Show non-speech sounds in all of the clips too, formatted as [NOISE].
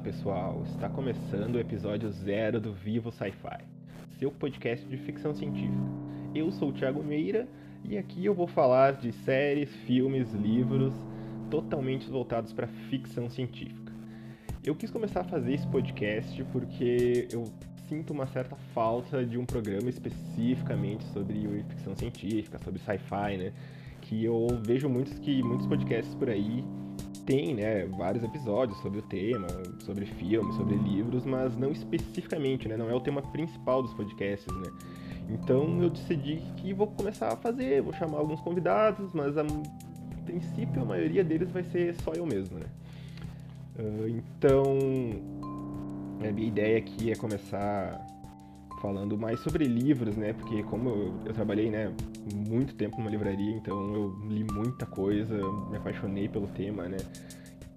Fala pessoal, está começando o episódio zero do Vivo Sci-Fi, seu podcast de ficção científica. Eu sou o Thiago Meira e aqui eu vou falar de séries, filmes, livros totalmente voltados para ficção científica. Eu quis começar a fazer esse podcast porque eu sinto uma certa falta de um programa especificamente sobre ficção científica, sobre sci-fi, né? Que eu vejo muitos que muitos podcasts por aí tem, né, vários episódios sobre o tema, sobre filmes, sobre livros, mas não especificamente, né, não é o tema principal dos podcasts, né. Então eu decidi que vou começar a fazer, vou chamar alguns convidados, mas a, princípio a maioria deles vai ser só eu mesmo, né. Uh, então a minha ideia aqui é começar falando mais sobre livros, né? Porque como eu, eu, trabalhei, né, muito tempo numa livraria, então eu li muita coisa, me apaixonei pelo tema, né?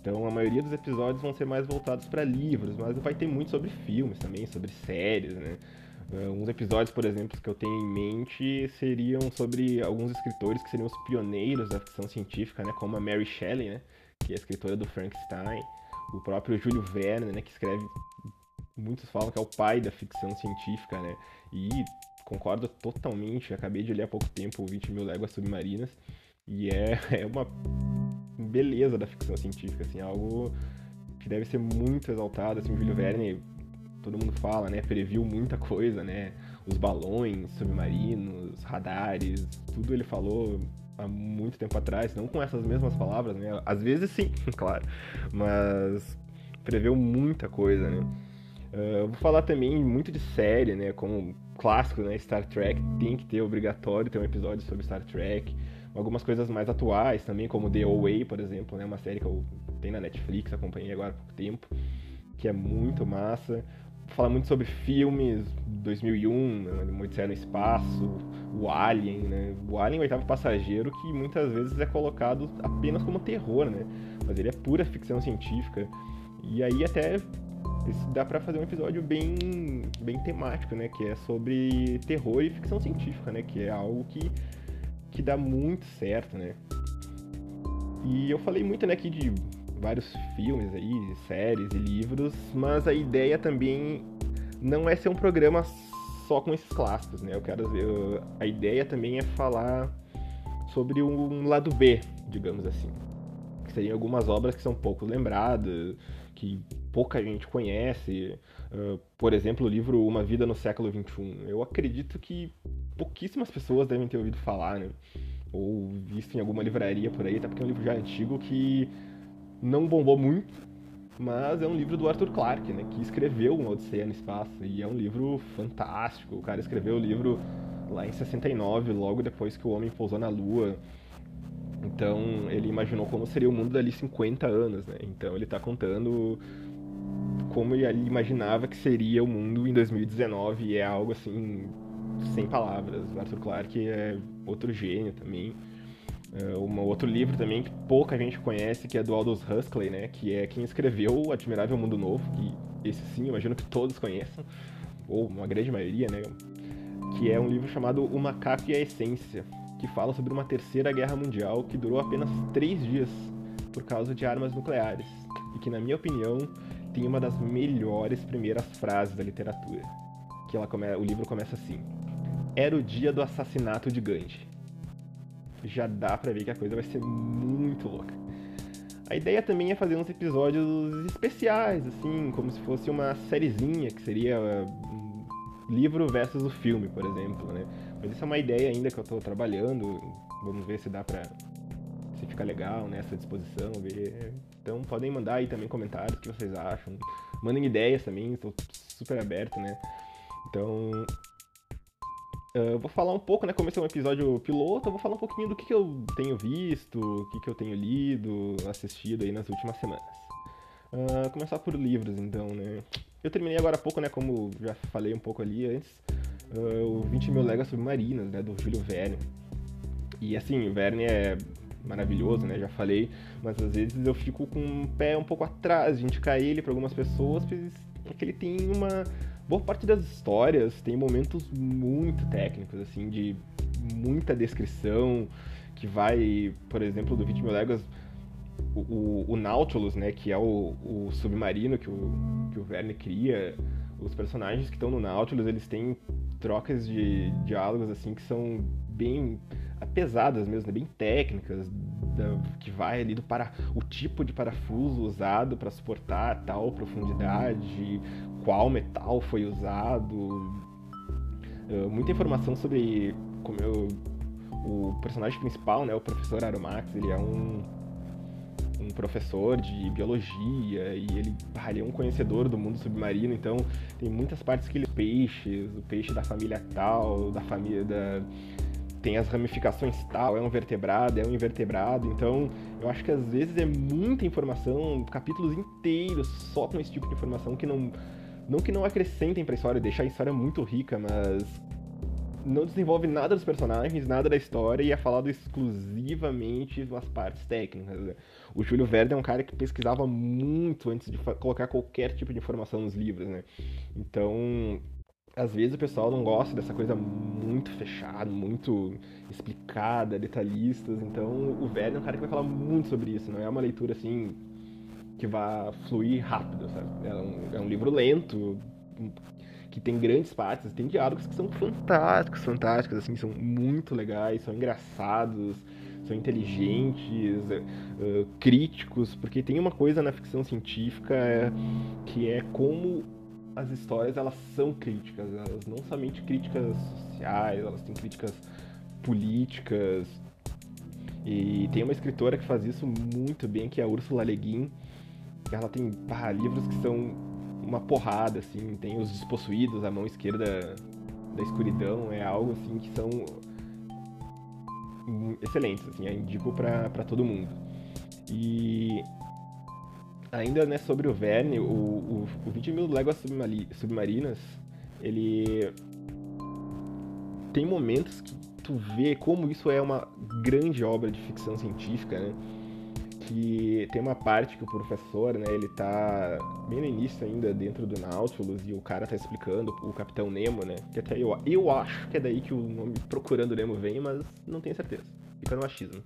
Então a maioria dos episódios vão ser mais voltados para livros, mas vai ter muito sobre filmes também, sobre séries, né? Uh, uns episódios, por exemplo, que eu tenho em mente seriam sobre alguns escritores que seriam os pioneiros da ficção científica, né? Como a Mary Shelley, né? Que é a escritora do Frankenstein. O próprio Júlio Verne, né? Que escreve muitos falam que é o pai da ficção científica, né? E concordo totalmente. Acabei de ler há pouco tempo 20 mil léguas submarinas e é, [LAUGHS] é uma beleza da ficção científica, assim, algo que deve ser muito exaltado. Assim, o Júlio Verne, todo mundo fala, né? Previu muita coisa, né? Os balões submarinos, radares, tudo ele falou há muito tempo atrás, não com essas mesmas palavras, né? Às vezes sim, [LAUGHS] claro, mas preveu muita coisa, né? Uh, vou falar também muito de série, né? Como clássico, né? Star Trek tem que ter obrigatório ter um episódio sobre Star Trek. Algumas coisas mais atuais também, como The Away, por exemplo, né? Uma série que eu tenho na Netflix, acompanhei agora há pouco tempo, que é muito massa. Vou falar muito sobre filmes 2001, né? Odisseia no Espaço, o Alien, né? O Alien, o oitavo passageiro, que muitas vezes é colocado apenas como terror, né? Mas ele é pura ficção científica. E aí até dá para fazer um episódio bem, bem temático, né? Que é sobre terror e ficção científica, né? Que é algo que, que dá muito certo, né? E eu falei muito né, aqui de vários filmes aí, séries e livros, mas a ideia também não é ser um programa só com esses clássicos, né? Eu quero eu, a ideia também é falar sobre um lado B, digamos assim. Que seriam algumas obras que são pouco lembradas, que pouca gente conhece. Uh, por exemplo, o livro Uma Vida no Século XXI. Eu acredito que pouquíssimas pessoas devem ter ouvido falar, né? Ou visto em alguma livraria por aí, até porque é um livro já antigo que não bombou muito, mas é um livro do Arthur Clarke, né? Que escreveu Uma Odisseia no Espaço. E é um livro fantástico. O cara escreveu o livro lá em 69, logo depois que o homem pousou na Lua. Então ele imaginou como seria o mundo dali 50 anos, né? Então ele está contando como ele imaginava que seria o mundo em 2019 e é algo assim sem palavras. Arthur Clarke é outro gênio também. Uh, um outro livro também que pouca gente conhece, que é do Aldous Huxley, né? Que é quem escreveu O Admirável Mundo Novo, que esse sim, imagino que todos conheçam, ou uma grande maioria, né? Que é um livro chamado O Macaco e a Essência, que fala sobre uma terceira guerra mundial que durou apenas três dias por causa de armas nucleares. E que, na minha opinião, tem uma das melhores primeiras frases da literatura. Que ela come... o livro começa assim: Era o dia do assassinato de Gandhi. Já dá pra ver que a coisa vai ser muito louca. A ideia também é fazer uns episódios especiais, assim, como se fosse uma sériezinha, que seria livro versus o filme, por exemplo, né? Mas isso é uma ideia ainda que eu tô trabalhando. Vamos ver se dá pra se fica legal nessa disposição, ver. Então podem mandar aí também comentários o que vocês acham. Mandem ideias também, estou super aberto, né? Então. Uh, vou falar um pouco, né? Como esse é um episódio piloto, eu vou falar um pouquinho do que, que eu tenho visto, o que, que eu tenho lido, assistido aí nas últimas semanas. Uh, começar por livros, então, né? Eu terminei agora há pouco, né? Como já falei um pouco ali antes, uh, o 20 mil léguas submarinas, né? Do Júlio Verne. E assim, o Verne é maravilhoso, né? Já falei, mas às vezes eu fico com o pé um pouco atrás de indicar ele para algumas pessoas, porque ele tem uma boa parte das histórias tem momentos muito técnicos, assim, de muita descrição, que vai, por exemplo, do 20 mil léguas, o, o, Nautilus, né, que é o, o submarino que o, que o Verne cria, os personagens que estão no Nautilus, eles têm trocas de diálogos assim que são bem pesadas mesmo, né? bem técnicas, que vai ali do para o tipo de parafuso usado para suportar tal profundidade, qual metal foi usado, uh, muita informação sobre como eu, o personagem principal, né, o professor Aromax, ele é um um professor de biologia e ele, ah, ele é um conhecedor do mundo submarino, então tem muitas partes que ele peixes, o peixe da família tal, da família da tem as ramificações tal, é um vertebrado, é um invertebrado. Então, eu acho que às vezes é muita informação, capítulos inteiros só com esse tipo de informação que não. Não que não acrescentem pra história, deixar a história muito rica, mas não desenvolve nada dos personagens, nada da história e é falado exclusivamente das partes técnicas. Né? O Júlio Verne é um cara que pesquisava muito antes de colocar qualquer tipo de informação nos livros, né? Então, às vezes o pessoal não gosta dessa coisa muito fechada, muito explicada, detalhistas. Então o Verne é um cara que vai falar muito sobre isso. Não é uma leitura assim que vai fluir rápido, sabe? É um, é um livro lento, que tem grandes partes, tem diálogos que são fantásticos, fantásticos, assim, são muito legais, são engraçados, são inteligentes, uh, críticos, porque tem uma coisa na ficção científica que é como as histórias elas são críticas, elas não somente críticas sociais, elas têm críticas políticas. E tem uma escritora que faz isso muito bem, que é a Ursula Le Guin. Ela tem livros que são uma porrada, assim, tem os despossuídos, a mão esquerda da escuridão, é algo assim que são excelentes, assim, eu indico para todo mundo. E ainda né, sobre o Verne, o, o, o 20 mil léguas submarinas, ele tem momentos que tu vê como isso é uma grande obra de ficção científica, né? Que tem uma parte que o professor, né, ele tá bem no início ainda dentro do Nautilus e o cara tá explicando o Capitão Nemo, né? Que até eu, eu acho que é daí que o nome Procurando Nemo vem, mas não tenho certeza. Fica no achismo.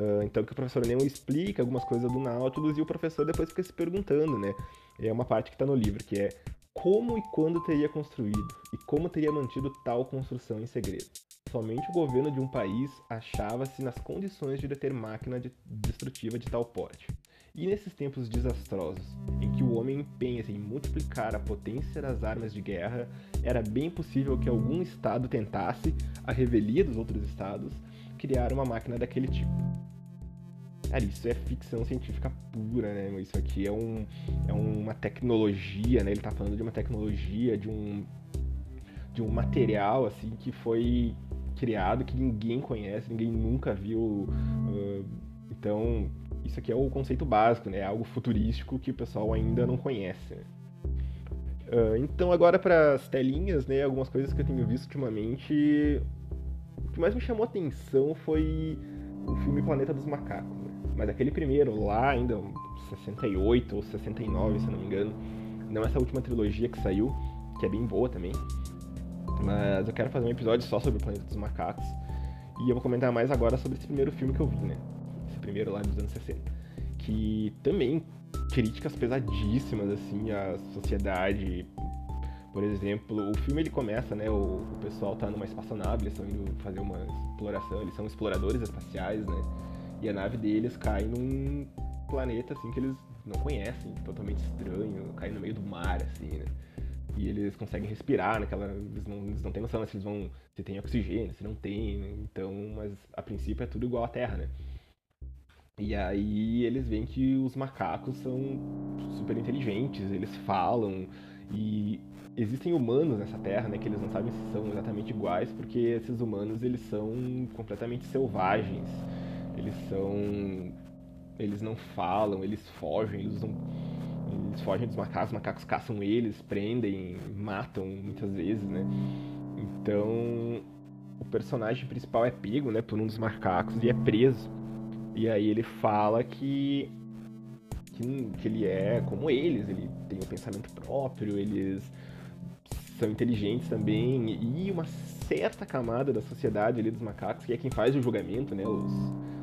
Uh, então que o professor Nemo explica algumas coisas do Nautilus e o professor depois fica se perguntando, né? É uma parte que está no livro, que é como e quando teria construído e como teria mantido tal construção em segredo. Somente o governo de um país achava-se nas condições de deter máquina de destrutiva de tal porte. E nesses tempos desastrosos, em que o homem empenha-se em multiplicar a potência das armas de guerra, era bem possível que algum estado tentasse, à revelia dos outros estados, criar uma máquina daquele tipo. Cara, isso é ficção científica pura, né? Isso aqui é, um, é uma tecnologia, né? Ele tá falando de uma tecnologia, de um, de um material, assim, que foi criado, que ninguém conhece, ninguém nunca viu. Uh, então, isso aqui é o conceito básico, né? É algo futurístico que o pessoal ainda não conhece. Né? Uh, então, agora para as telinhas, né? Algumas coisas que eu tenho visto ultimamente. O que mais me chamou a atenção foi o filme Planeta dos Macacos. Né? Mas aquele primeiro lá, ainda 68 ou 69, se eu não me engano, não essa última trilogia que saiu, que é bem boa também. Mas eu quero fazer um episódio só sobre o Planeta dos Macacos. E eu vou comentar mais agora sobre esse primeiro filme que eu vi, né? Esse primeiro lá dos anos 60. Que também críticas pesadíssimas, assim, à sociedade. Por exemplo, o filme ele começa, né? O, o pessoal tá numa espaçonave, eles estão indo fazer uma exploração, eles são exploradores espaciais, né? E a nave deles cai num planeta assim que eles não conhecem, totalmente estranho, cai no meio do mar, assim, né? E eles conseguem respirar naquela. Eles não, eles não têm noção se eles vão. se tem oxigênio, se não tem, né? Então, mas a princípio é tudo igual à Terra, né? E aí eles veem que os macacos são super inteligentes, eles falam e existem humanos nessa terra, né, que eles não sabem se são exatamente iguais, porque esses humanos eles são completamente selvagens. Eles são. Eles não falam, eles fogem, eles usam. Eles fogem dos macacos, os macacos caçam eles, prendem, matam muitas vezes, né? Então. O personagem principal é pego, né, por um dos macacos e é preso. E aí ele fala que que, que, ele é como eles, ele tem um pensamento próprio, eles são inteligentes também, e uma certa camada da sociedade ali dos macacos, que é quem faz o julgamento, né, os,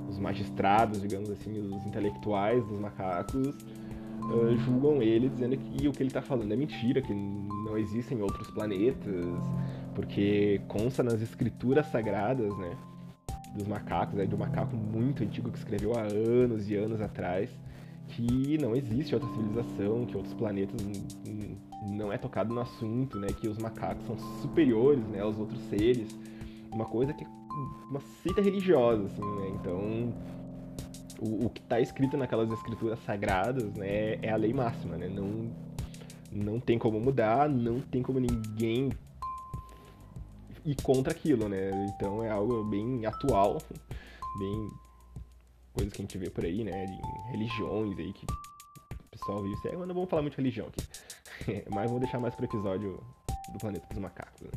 os os magistrados, digamos assim, os intelectuais dos macacos, uh, julgam ele dizendo que o que ele está falando é mentira, que não existem outros planetas, porque consta nas escrituras sagradas, né, dos macacos, né, de um macaco muito antigo que escreveu há anos e anos atrás, que não existe outra civilização, que outros planetas não é tocado no assunto, né, que os macacos são superiores, né, aos outros seres, uma coisa que é uma seita religiosa, assim, né, então o, o que está escrito naquelas escrituras sagradas, né, é a lei máxima, né, não não tem como mudar, não tem como ninguém ir contra aquilo, né? Então é algo bem atual, [LAUGHS] bem coisas que a gente vê por aí, né? De religiões aí que pessoal vive. É, mas não vamos falar muito de religião aqui. [LAUGHS] mas vamos deixar mais pro episódio do Planeta dos Macacos, né?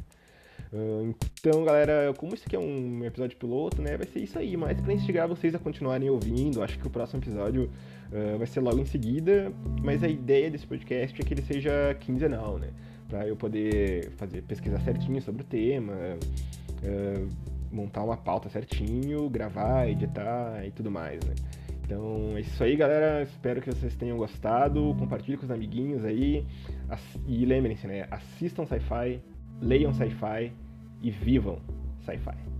Uh, então, galera, como isso aqui é um episódio piloto, né, vai ser isso aí, mas pra instigar vocês a continuarem ouvindo, acho que o próximo episódio uh, vai ser logo em seguida, mas a ideia desse podcast é que ele seja quinzenal, né, pra eu poder fazer, pesquisar certinho sobre o tema, uh, montar uma pauta certinho, gravar, editar e tudo mais, né. Então é isso aí, galera. Espero que vocês tenham gostado. Compartilhe com os amiguinhos aí. E lembrem-se, né? Assistam sci-fi leiam sci-fi e vivam sci-fi.